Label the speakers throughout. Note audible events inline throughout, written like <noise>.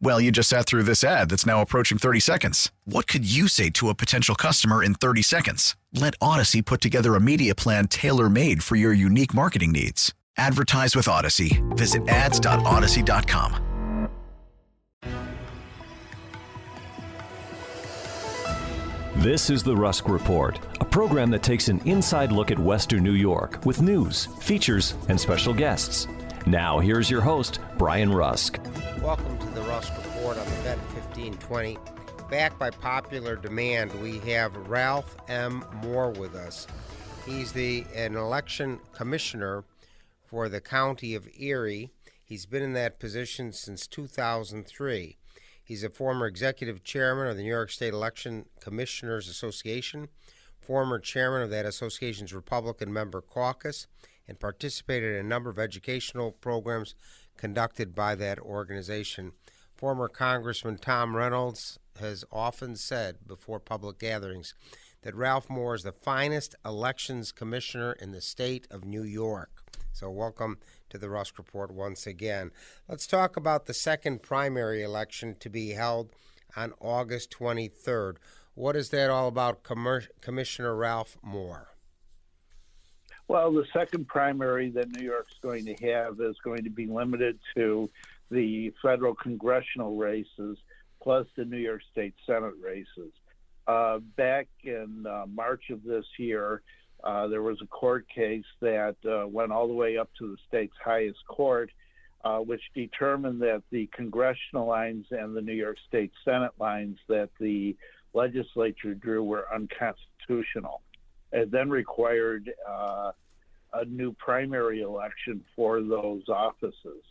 Speaker 1: Well, you just sat through this ad that's now approaching 30 seconds. What could you say to a potential customer in 30 seconds? Let Audacy put together a media plan tailor made for your unique marketing needs. Advertise with Audacy. Visit ads.audacy.com.
Speaker 2: This is the Rusk Report, a program that takes an inside look at Western New York with news, features, and special guests. Now, here's your host, Brian Rusk.
Speaker 3: Welcome to the Rusk Report on the Bet 1520. Back by popular demand, we have Ralph M. Mohr with us. He's the an election commissioner for the county of Erie. He's been in that position since 2003. He's a former executive chairman of the New York State Election Commissioners Association, former chairman of that association's Republican member caucus, and participated in a number of educational programs conducted by that organization. Former Congressman Tom Reynolds has often said before public gatherings that Ralph Mohr is the finest elections commissioner in the state of New York. So, welcome to the Rusk Report once again. Let's talk about the second primary election to be held on August 23rd. What is that all about, Commissioner Ralph Mohr?
Speaker 4: Well, the second primary that New York's going to have is going to be limited to the federal congressional races plus the New York State Senate races. Uh, back in uh, March of this year, uh, there was a court case that uh, went all the way up to the state's highest court, uh, which determined that the congressional lines and the New York State Senate lines that the legislature drew were unconstitutional. It then required uh, a new primary election for those offices.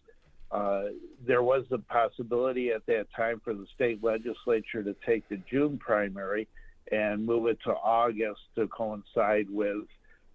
Speaker 4: Uh, there was the possibility at that time for the state legislature to take the June primary and move it to August to coincide with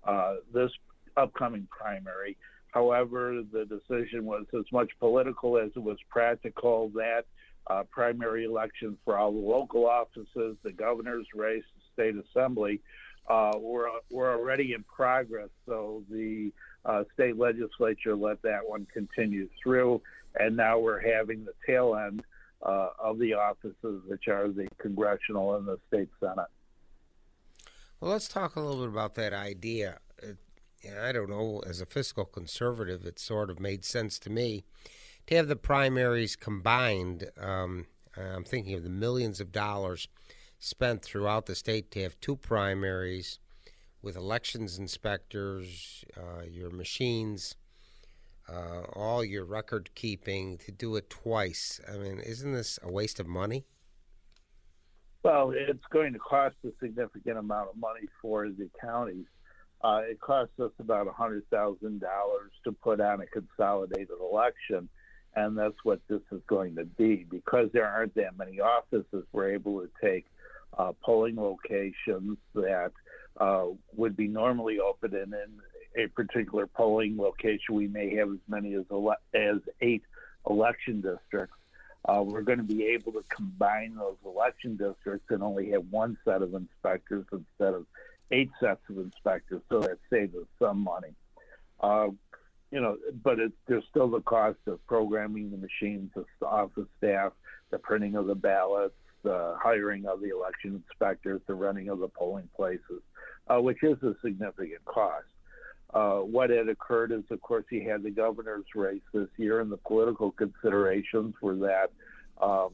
Speaker 4: uh, this upcoming primary. However, the decision was as much political as it was practical that uh, primary elections for all the local offices, the governor's race, the state assembly, uh, were, were already in progress. So the uh, state legislature let that one continue through, and now we're having the tail end uh, of the offices, which are the congressional and the state senate.
Speaker 3: Well, let's talk a little bit about that idea. It, I don't know, as a fiscal conservative, it sort of made sense to me to have the primaries combined. Um, I'm thinking of the millions of dollars spent throughout the state to have two primaries with elections inspectors, uh, your machines, uh, all your record keeping to do it twice. I mean, isn't this a waste of money?
Speaker 4: Well, it's going to cost a significant amount of money for the counties. Uh, it costs us about $100,000 to put on a consolidated election, and that's what this is going to be. Because there aren't that many offices, we're able to take uh, polling locations that uh, would be normally open and in a particular polling location we may have as many as ele- as eight election districts. Uh, we're going to be able to combine those election districts and only have one set of inspectors instead of eight sets of inspectors, so that saves us some money. Uh, you know, but it, there's still the cost of programming the machines, the office staff, the printing of the ballots, the hiring of the election inspectors, the running of the polling places, uh, which is a significant cost. Uh, what had occurred is, of course, he had the governor's race this year, and the political considerations were that um,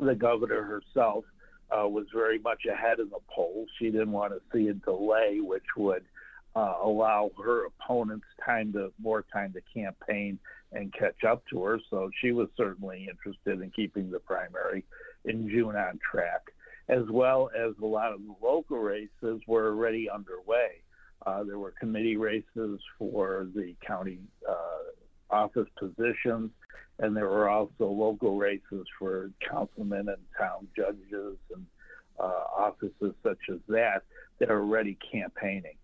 Speaker 4: the governor herself uh, was very much ahead in the polls. She didn't want to see a delay, which would uh, allow her opponents time to more time to campaign and catch up to her. So she was certainly interested in keeping the primary in June on track, as well as a lot of the local races were already underway. Uh, there were committee races for the county uh, office positions, and there were also local races for councilmen and town judges and uh, offices such as that that are already campaigning.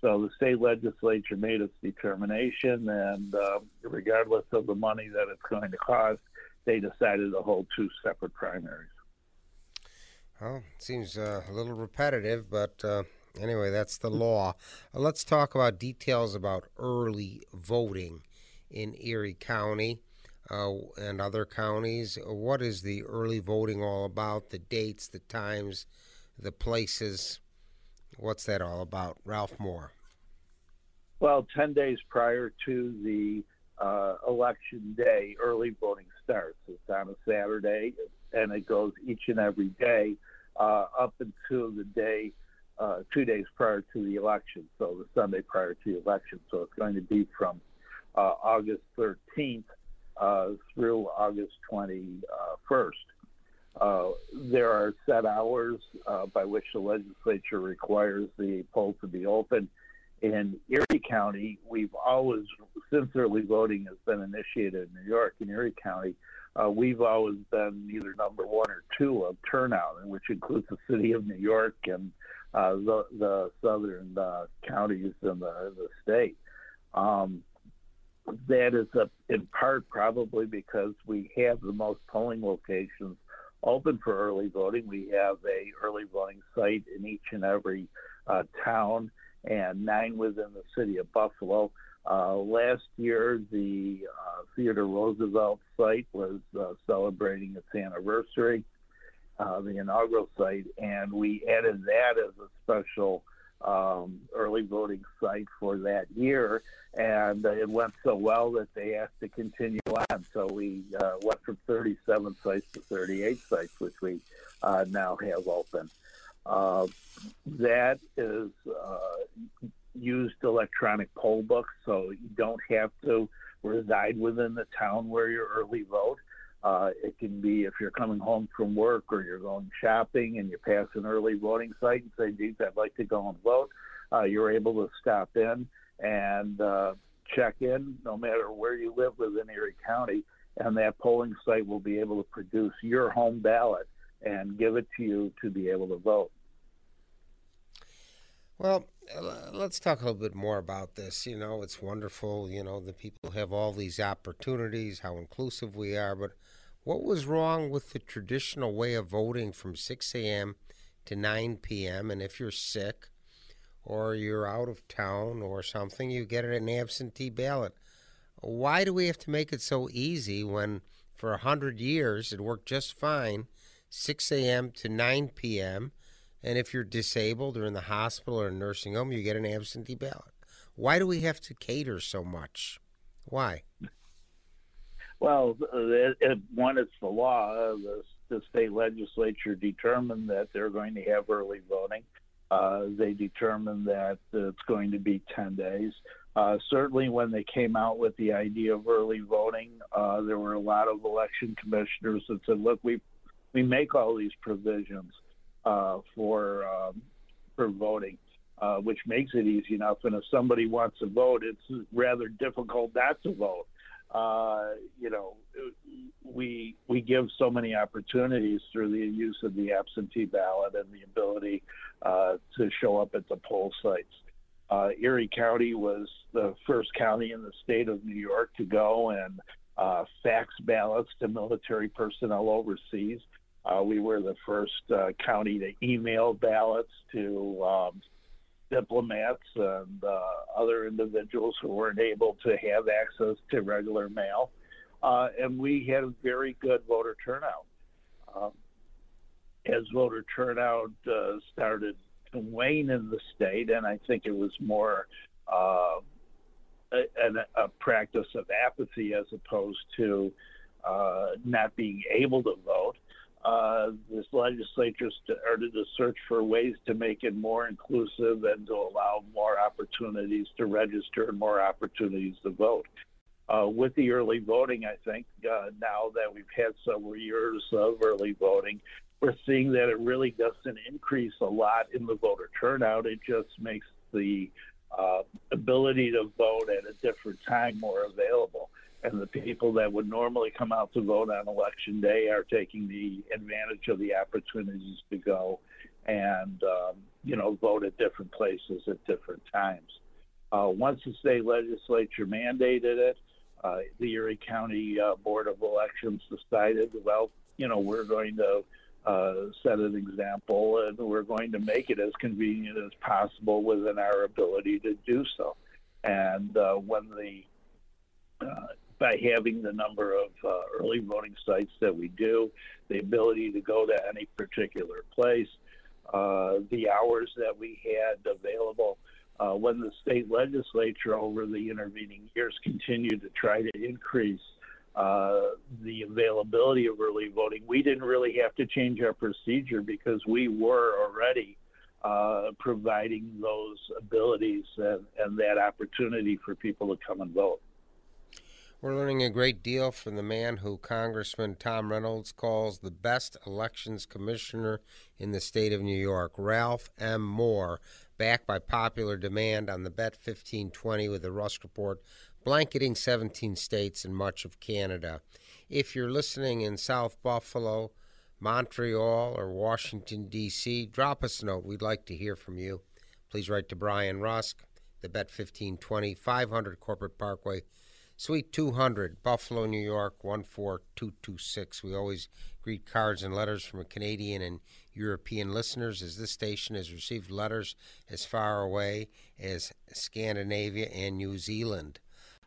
Speaker 4: So the state legislature made its determination, and uh, regardless of the money that it's going to cost, they decided to hold two separate primaries.
Speaker 3: Well, it seems uh, a little repetitive, but uh, anyway, that's the law. Uh, let's talk about details about early voting in Erie County uh, and other counties. What is the early voting all about? The dates, the times, the places. What's that all about? Ralph Mohr.
Speaker 4: Well, 10 days prior to the uh, election day, early voting starts. It's on a Saturday, and it goes each and every day uh, up until the day, uh, two days prior to the election, so the Sunday prior to the election. So it's going to be from uh, August 13th uh, through August 21st. Uh, there are set hours uh, by which the legislature requires the polls to be open. In Erie County, we've always, since early voting has been initiated in New York, in Erie County, uh, we've always been either number one or two of turnout, which includes the city of New York and uh, the, the southern uh, counties in the, the state. Um, that is a, in part probably because we have the most polling locations open for early voting. We have a early voting site in each and every uh, town and nine within the city of Buffalo. Uh, last year, the uh, Theodore Roosevelt site was uh, celebrating its anniversary, uh, the inaugural site, and we added that as a special um, early voting site for that year. And uh, it went so well that they asked to continue on. So we uh, went from 37 sites to 38 sites, which we now have open. That is used electronic poll books, so you don't have to reside within the town where you early vote. Uh, it can be if you're coming home from work or you're going shopping and you pass an early voting site and say, geez, I'd like to go and vote. Uh, you're able to stop in and uh, check in no matter where you live within Erie County, and that polling site will be able to produce your home ballot and give it to you to be able to vote.
Speaker 3: Well, let's talk a little bit more about this. You know, it's wonderful, you know, the people have all these opportunities, how inclusive we are, but what was wrong with the traditional way of voting from 6 a.m. to 9 p.m.? And if you're sick or you're out of town or something, you get an absentee ballot. Why do we have to make it so easy when for a 100 years it worked just fine, 6 a.m. to 9 p.m.? And if you're disabled or in the hospital or nursing home, you get an absentee ballot. Why do we have to cater so much? Why?
Speaker 4: Well, it, it, one, it's the law. The, the, state legislature determined that they're going to have early voting. Uh, they determined that it's going to be 10 days. Uh, certainly, when they came out with the idea of early voting, uh, there were a lot of election commissioners that said, look, we, we make all these provisions uh, for um, for voting, uh, which makes it easy enough. And if somebody wants to vote, it's rather difficult not to vote. Uh, you know, we we give so many opportunities through the use of the absentee ballot and the ability uh, to show up at the poll sites. Uh, Erie County was the first county in the state of New York to go and uh, fax ballots to military personnel overseas. Uh, we were the first uh, county to email ballots to um, diplomats and uh, other individuals who weren't able to have access to regular mail. Uh, and we had a very good voter turnout. Um, as voter turnout uh, started to wane in the state, and I think it was more uh, a, a, practice of apathy as opposed to not being able to vote uh, this legislature started to search for ways to make it more inclusive and to allow more opportunities to register and more opportunities to vote. Uh, with the early voting, I think uh, now that we've had several years of early voting, we're seeing that it really doesn't increase a lot in the voter turnout. It just makes the uh, ability to vote at a different time more available and the people that would normally come out to vote on election day are taking the advantage of the opportunities to go and um, you know vote at different places at different times. Uh, once the state legislature mandated it, uh, the Erie County uh, Board of Elections decided, well, you know, we're going to uh, set an example and we're going to make it as convenient as possible within our ability to do so. And uh, when the uh, by having the number of uh, early voting sites that we do, the ability to go to any particular place, uh, the hours that we had available. Uh, when the state legislature over the intervening years continued to try to increase uh, the availability of early voting, we didn't really have to change our procedure because we were already uh, providing those abilities and, and that opportunity for people to come and vote.
Speaker 3: We're learning a great deal from the man who Congressman Tom Reynolds calls the best elections commissioner in the state of New York, Ralph M. Mohr, backed by popular demand on the Bet 1520 with the Rusk Report, blanketing 17 states and much of Canada. If you're listening in South Buffalo, Montreal, or Washington, D.C., drop us a note. We'd like to hear from you. Please write to Brian Rusk, the Bet 1520, 500 Corporate Parkway. Suite 200, Buffalo, New York 14226. We always greet cards and letters from Canadian and European listeners as this station has received letters as far away as Scandinavia and New Zealand.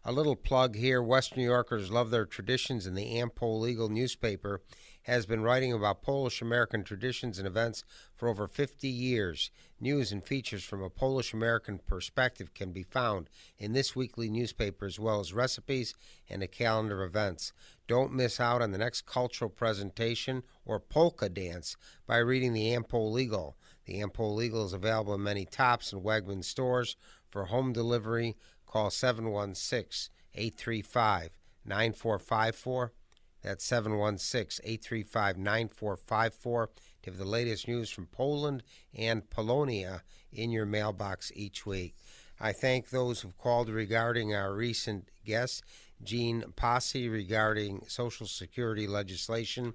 Speaker 3: A little plug here West New Yorkers love their traditions, and the Am-Pol newspaper has been writing about Polish American traditions and events for over 50 years. News and features from a Polish American perspective can be found in this weekly newspaper, as well as recipes and a calendar of events. Don't miss out on the next cultural presentation or polka dance by reading the Am-Pol Eagle. The Am-Pol Eagle is available in many Tops and Wegmans stores. For home delivery, call 716 835 9454 that's 716 835 9454 to have the latest news from Poland and Polonia in your mailbox each week. I thank those who've called regarding our recent guest, Gene Posse, regarding Social Security legislation,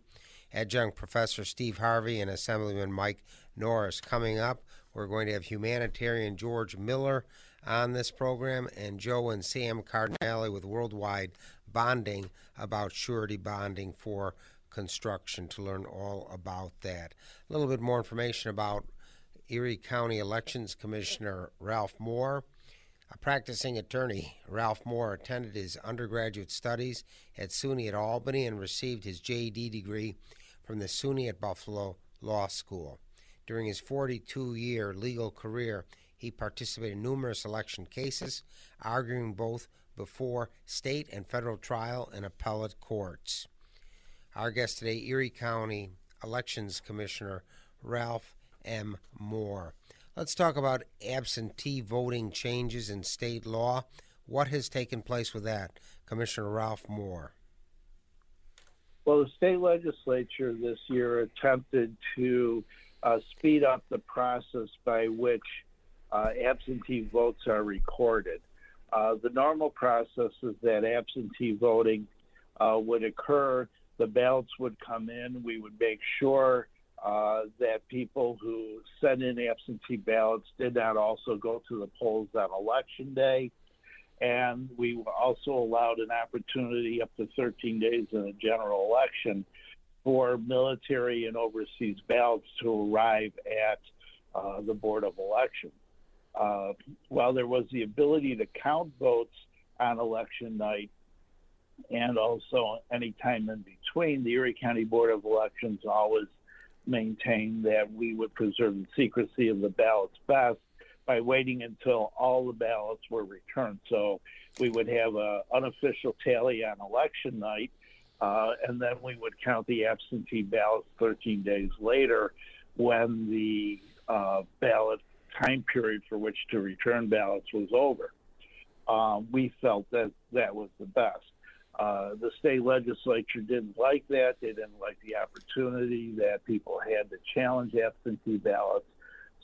Speaker 3: Adjunct Professor Steve Harvey, and Assemblyman Mike Norris. Coming up, we're going to have humanitarian George Miller on this program and Joe and Sam Cardinale with Worldwide bonding about surety bonding for construction to learn all about that. A little bit more information about Erie County Elections Commissioner Ralph Mohr. A practicing attorney, Ralph Mohr attended his undergraduate studies at SUNY at Albany and received his JD degree from the SUNY at Buffalo Law School. During his 42 year legal career, he participated in numerous election cases, arguing both before state and federal trial and appellate courts. Our guest today, Erie County Elections Commissioner Ralph M. Mohr. Let's talk about absentee voting changes in state law. What has taken place with that, Commissioner Ralph Mohr?
Speaker 4: Well, the state legislature this year attempted to uh, speed up the process by which uh, absentee votes are recorded. Uh, the normal process is that absentee voting uh, would occur, the ballots would come in, we would make sure uh, that people who sent in absentee ballots did not also go to the polls on election day. And we also allowed an opportunity up to 13 days in a general election for military and overseas ballots to arrive at uh, the Board of Elections. Uh, while there was the ability to count votes on election night and also any time in between, the Erie County Board of Elections always maintained that we would preserve the secrecy of the ballots best by waiting until all the ballots were returned. So we would have an unofficial tally on election night, Uh, and then we would count the absentee ballots 13 days later when the uh, ballot time period for which to return ballots was over. Um, we felt that that was the best. Uh, the state legislature didn't like that. They didn't like the opportunity that people had to challenge absentee ballots.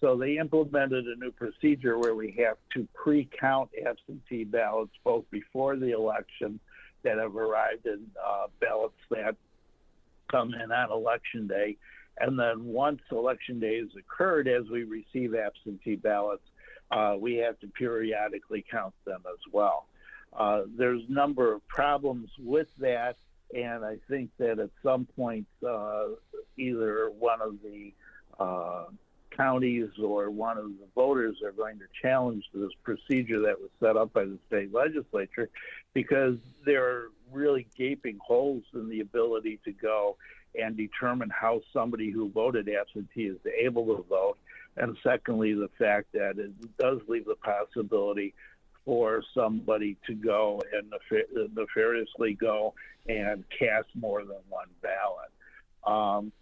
Speaker 4: So they implemented a new procedure where we have to pre count absentee ballots both before the election that have arrived and uh, ballots that come in on election day. And then once election day has occurred, as we receive absentee ballots, uh, we have to periodically count them as well. Uh, there's a number of problems with that, and I think that at some point, uh, either one of the uh, counties or one of the voters are going to challenge this procedure that was set up by the state legislature because there are really gaping holes in the ability to go and determine how somebody who voted absentee is able to vote. And secondly, the fact that it does leave the possibility for somebody to go and nefariously go and cast more than one ballot. Um,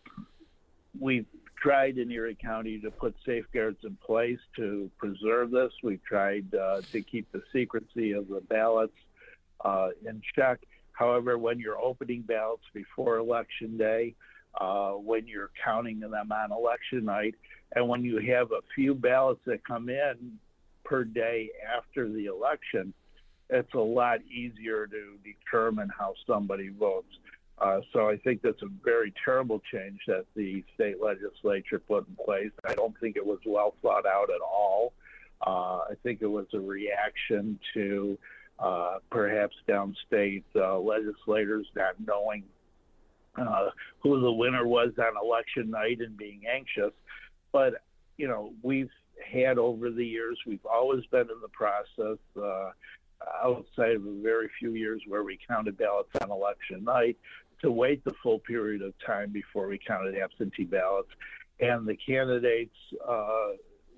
Speaker 4: we've tried in Erie County to put safeguards in place to preserve this. We've tried uh, to keep the secrecy of the ballots uh, in check. However, when you're opening ballots before election day, uh, when you're counting them on election night, and when you have a few ballots that come in per day after the election, it's a lot easier to determine how somebody votes. Uh, so I think that's a very terrible change that the state legislature put in place. I don't think it was well thought out at all. Uh, I think it was a reaction to uh, perhaps downstate uh, legislators not knowing uh, who the winner was on election night and being anxious. But, you know, we've had over the years, we've always been in the process uh, outside of a very few years where we counted ballots on election night to wait the full period of time before we counted absentee ballots. And the candidates uh,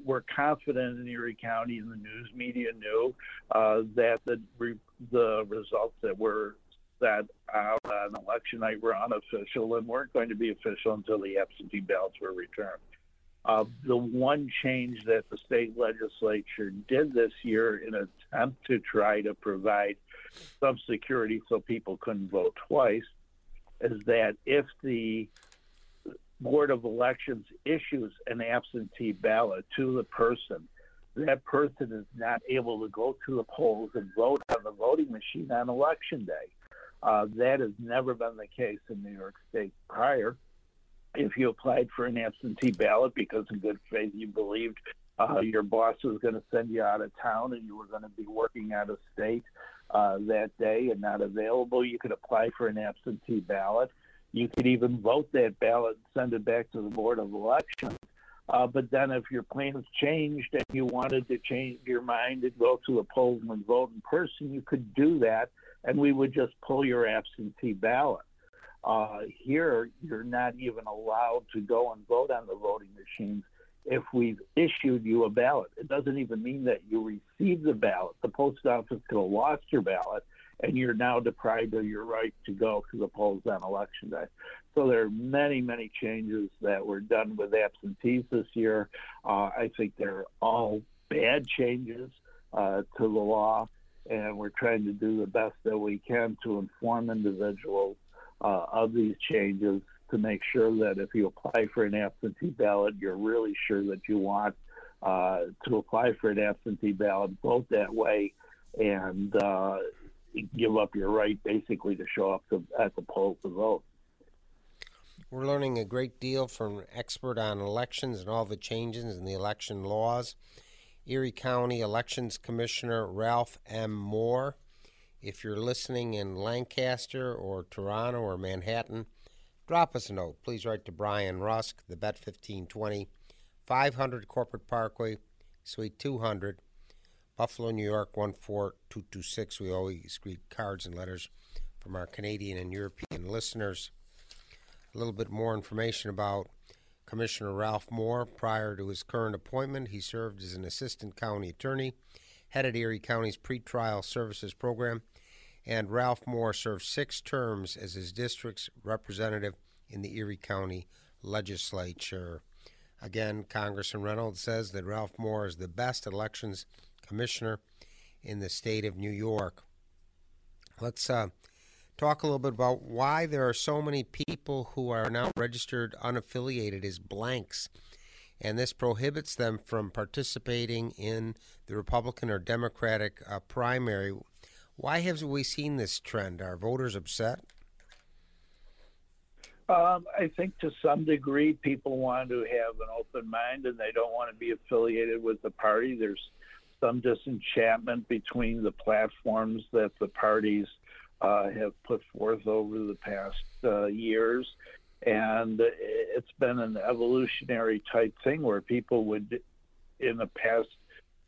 Speaker 4: were confident in Erie County, and the news media knew uh, that the re- the results that were set out on election night were unofficial and weren't going to be official until the absentee ballots were returned. Uh, the one change that the state legislature did this year in an attempt to try to provide some security so people couldn't vote twice is that if the Board of Elections issues an absentee ballot to the person, that person is not able to go to the polls and vote on the voting machine on election day. Uh, that has never been the case in New York State prior. If you applied for an absentee ballot because, in good faith, you believed uh, your boss was going to send you out of town and you were going to be working out of state, uh, that day and not available, you could apply for an absentee ballot. You could even vote that ballot and send it back to the Board of Elections. Uh, but then, if your plans changed and you wanted to change your mind and go to the polls and vote in person, you could do that, and we would just pull your absentee ballot. Uh, here, you're not even allowed to go and vote on the voting machines if we've issued you a ballot. It doesn't even mean that you received the ballot. The post office could have lost your ballot, and you're now deprived of your right to go to the polls on election day. So there are many, many changes that were done with absentees this year. Uh, I think they're all bad changes uh, to the law, and we're trying to do the best that we can to inform individuals uh, of these changes to make sure that if you apply for an absentee ballot, you're really sure that you want uh, to apply for an absentee ballot, vote that way, and uh, give up your right basically to show up to, at the polls to vote.
Speaker 3: We're learning a great deal from an expert on elections and all the changes in the election laws. Erie County Elections Commissioner Ralph M. Mohr. If you're listening in Lancaster or Toronto or Manhattan, drop us a note. Please write to Brian Rusk, the Bet 1520, 500 Corporate Parkway, Suite 200, Buffalo, New York 14226. We always read cards and letters from our Canadian and European listeners. A little bit more information about Commissioner Ralph Mohr. Prior to his current appointment, he served as an assistant county attorney, headed Erie County's pretrial services program, and Ralph Mohr served six terms as his district's representative in the Erie County legislature. Again, Congressman Reynolds says that Ralph Mohr is the best elections commissioner in the state of New York. Let's uh, talk a little bit about why there are so many people who are now registered unaffiliated as blanks, and this prohibits them from participating in the Republican or Democratic uh, primary. Why have we seen this trend? Are voters upset?
Speaker 4: Um, I think to some degree, people want to have an open mind and they don't want to be affiliated with the party. There's some disenchantment between the platforms that the parties uh, have put forth over the past uh, years. And it's been an evolutionary type thing where people would, in the past,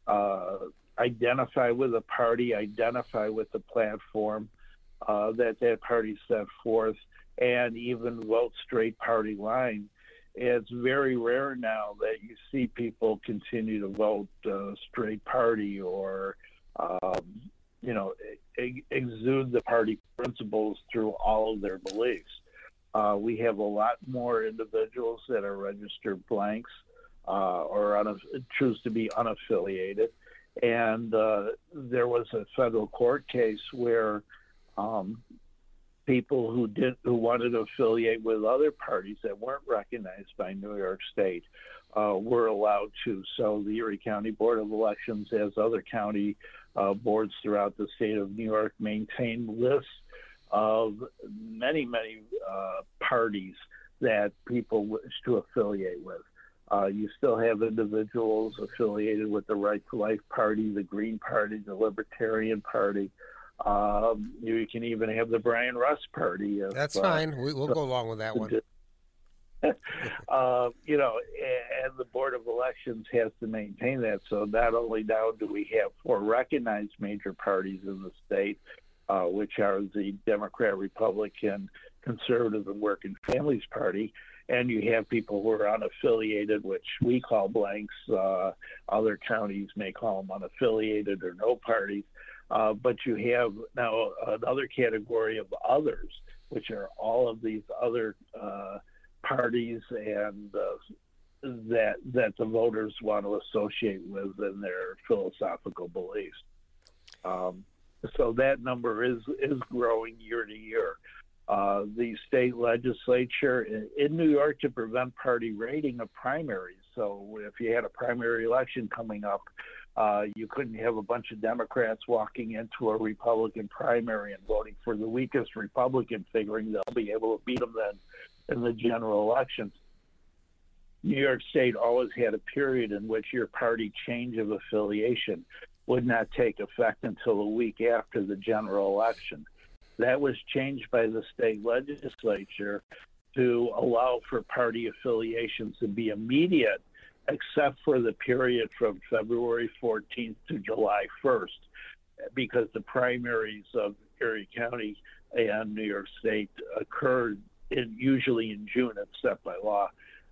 Speaker 4: uh, identify with a party, identify with the platform uh, that that party set forth and even vote straight party line. It's very rare now that you see people continue to vote uh, straight party or, um, you know, ex- exude the party principles through all of their beliefs. Uh, we have a lot more individuals that are registered blanks uh, or unaff- choose to be unaffiliated. And uh, there was a federal court case where um, people who did who wanted to affiliate with other parties that weren't recognized by New York State uh, were allowed to. So the Erie County Board of Elections, as other county uh, boards throughout the state of New York, maintain lists of many many uh, parties that people wish to affiliate with. Uh, you still have individuals affiliated with the Right to Life Party, the Green Party, the Libertarian Party, um, you can even have the Brian Rusk party. If,
Speaker 3: That's uh, fine. We, will go along with that one.
Speaker 4: uh, <laughs> you know, and the Board of Elections has to maintain that. So not only now do we have four recognized major parties in the state, uh, which are the Democrat, Republican, Conservative, and Working Families Party, and you have people who are unaffiliated, which we call blanks. Uh, other counties may call them unaffiliated or no parties. Uh, but you have now another category of others, which are all of these other uh, parties and uh, that that the voters want to associate with in their philosophical beliefs. Um, so that number is is growing year to year. Uh, the state legislature in, in, New York to prevent party raiding of primaries. So if you had a primary election coming up, uh, you couldn't have a bunch of Democrats walking into a Republican primary and voting for the weakest Republican, figuring they'll be able to beat them then in the general elections. New York State always had a period in which your party change of affiliation would not take effect until a week after the general election. That was changed by the state legislature to allow for party affiliations to be immediate except for the period from February 14th to July 1st, because the primaries of Erie County and New York State occurred in, usually in June. Set by law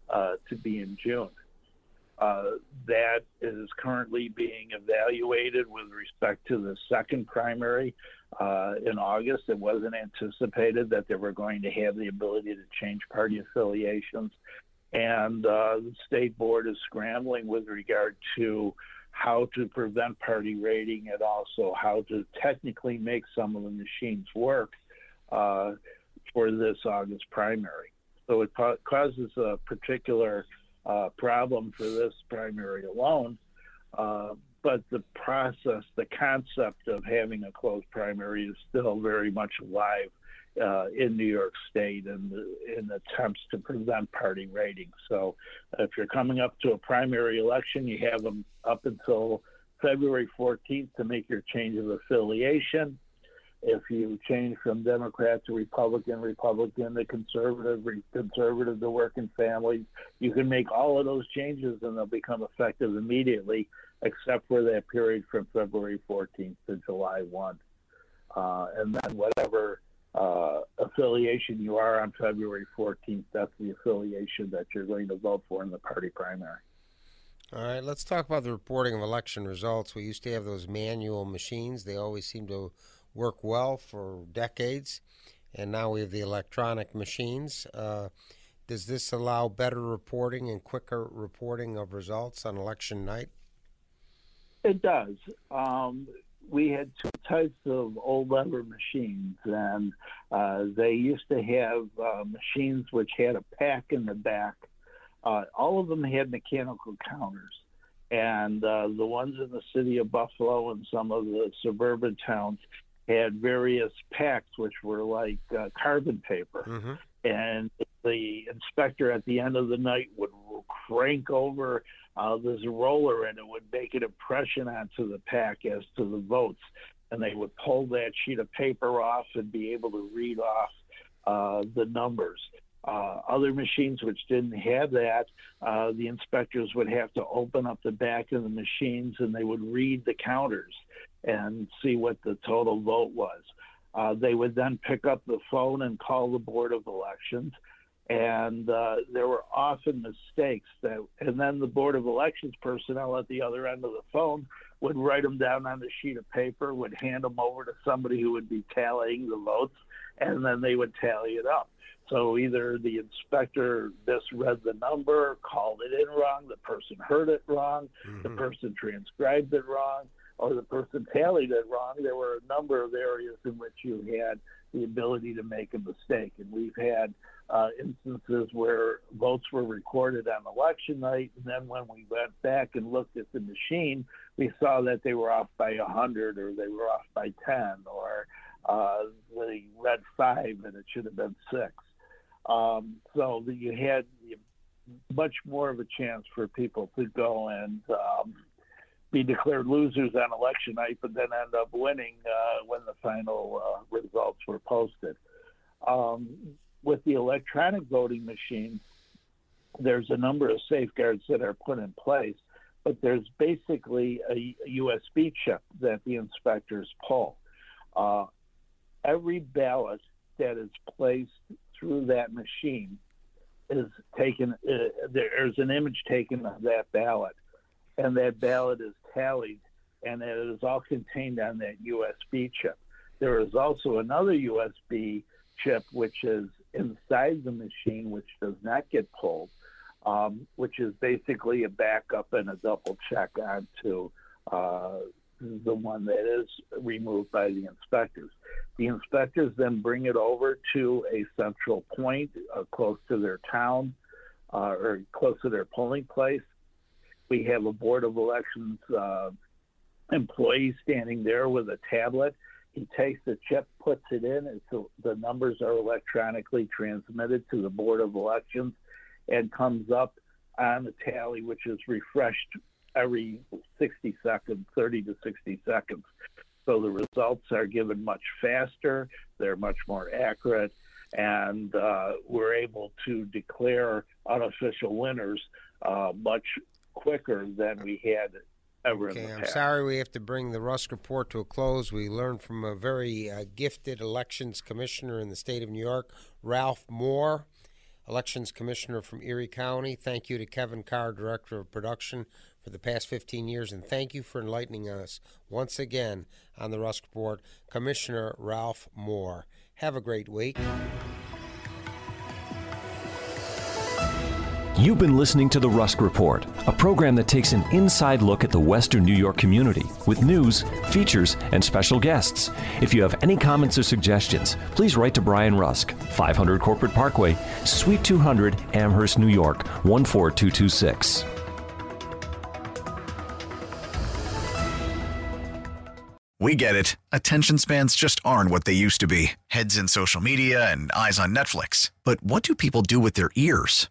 Speaker 4: uh, to be in June. Uh, that is currently being evaluated with respect to the second primary uh, in August. It wasn't anticipated that they were going to have the ability to change party affiliations and uh, the state board is scrambling with regard to how to prevent party raiding and also how to technically make some of the machines work uh, for this August primary. So it causes a particular uh, problem for this primary alone. Uh, but the process, the concept of having a closed primary is still very much alive uh, in New York State in, in attempts to prevent party raiding. So if you're coming up to a primary election, you have them up until February 14th to make your change of affiliation. If you change from Democrat to Republican, Republican to conservative, conservative to working families, you can make all of those changes and they'll become effective immediately, except for that period from February 14th to July 1. Uh, and then whatever uh, affiliation you are on February 14th, that's the affiliation that you're going to vote for in the party primary.
Speaker 3: All right, let's talk about the reporting of election results. We used to have those manual machines. They always seem to work well for decades, and now we have the electronic machines. Uh, does this allow better reporting and quicker reporting of results on election night?
Speaker 4: It does. Um, we had two types of old lever machines, and uh, they used to have uh, machines which had a pack in the back. Uh, all of them had mechanical counters, and uh, the ones in the city of Buffalo and some of the suburban towns had various packs which were like uh, carbon paper. Mm-hmm. And the inspector at the end of the night would crank over uh, this roller and it would make an impression onto the pack as to the votes. And they would pull that sheet of paper off and be able to read off uh, the numbers. Uh, other machines which didn't have that, uh, the inspectors would have to open up the back of the machines and they would read the counters and see what the total vote was. Uh, they would then pick up the phone and call the Board of Elections and uh, there were often mistakes that and then the board of elections personnel at the other end of the phone would write them down on a sheet of paper would hand them over to somebody who would be tallying the votes and then they would tally it up so either the inspector misread the number called it in wrong the person heard it wrong mm-hmm. the person transcribed it wrong or the person tallied it wrong there were a number of areas in which you had the ability to make a mistake and we've had uh, instances where votes were recorded on election night, and then when we went back and looked at the machine, we saw that they were off by 100 or they were off by 10 or uh, they read five and it should have been six. Um, so you had much more of a chance for people to go and um, be declared losers on election night, but then end up winning uh, when the final uh, results were posted. Um, with the electronic voting machine, there's a number of safeguards that are put in place, but there's basically a, USB chip that the inspectors pull. Uh, every ballot that is placed through that machine is taken, uh, there's an image taken of that ballot, and that ballot is tallied, and it is all contained on that USB chip. There is also another USB chip which is inside the machine, which does not get pulled, um, which is basically a backup and a double check onto uh, the one that is removed by the inspectors. The inspectors then bring it over to a central point uh, close to their town uh, or close to their polling place. We have a Board of Elections uh, employee standing there with a tablet he takes the chip, puts it in, and so the numbers are electronically transmitted to the Board of Elections and comes up on the tally, which is refreshed every 60 seconds, 30 to 60 seconds. So the results are given much faster, they're much more accurate, and uh, we're able to declare unofficial winners uh, much quicker than we had okay,
Speaker 3: I'm sorry we have to bring the Rusk report to a close. We learned from a very uh, gifted elections commissioner in the state of New York, Ralph Mohr, elections commissioner from Erie County. Thank you to Kevin Carr, director of production, for the past 15 years, and thank you for enlightening us once again on the Rusk report, Commissioner Ralph Mohr. Have a great week.
Speaker 2: You've been listening to The Rusk Report, a program that takes an inside look at the Western New York community with news, features, and special guests. If you have any comments or suggestions, please write to Brian Rusk, 500 Corporate Parkway, Suite 200, Amherst, New York, 14226.
Speaker 1: We get it. Attention spans just aren't what they used to be heads in social media and eyes on Netflix. But what do people do with their ears?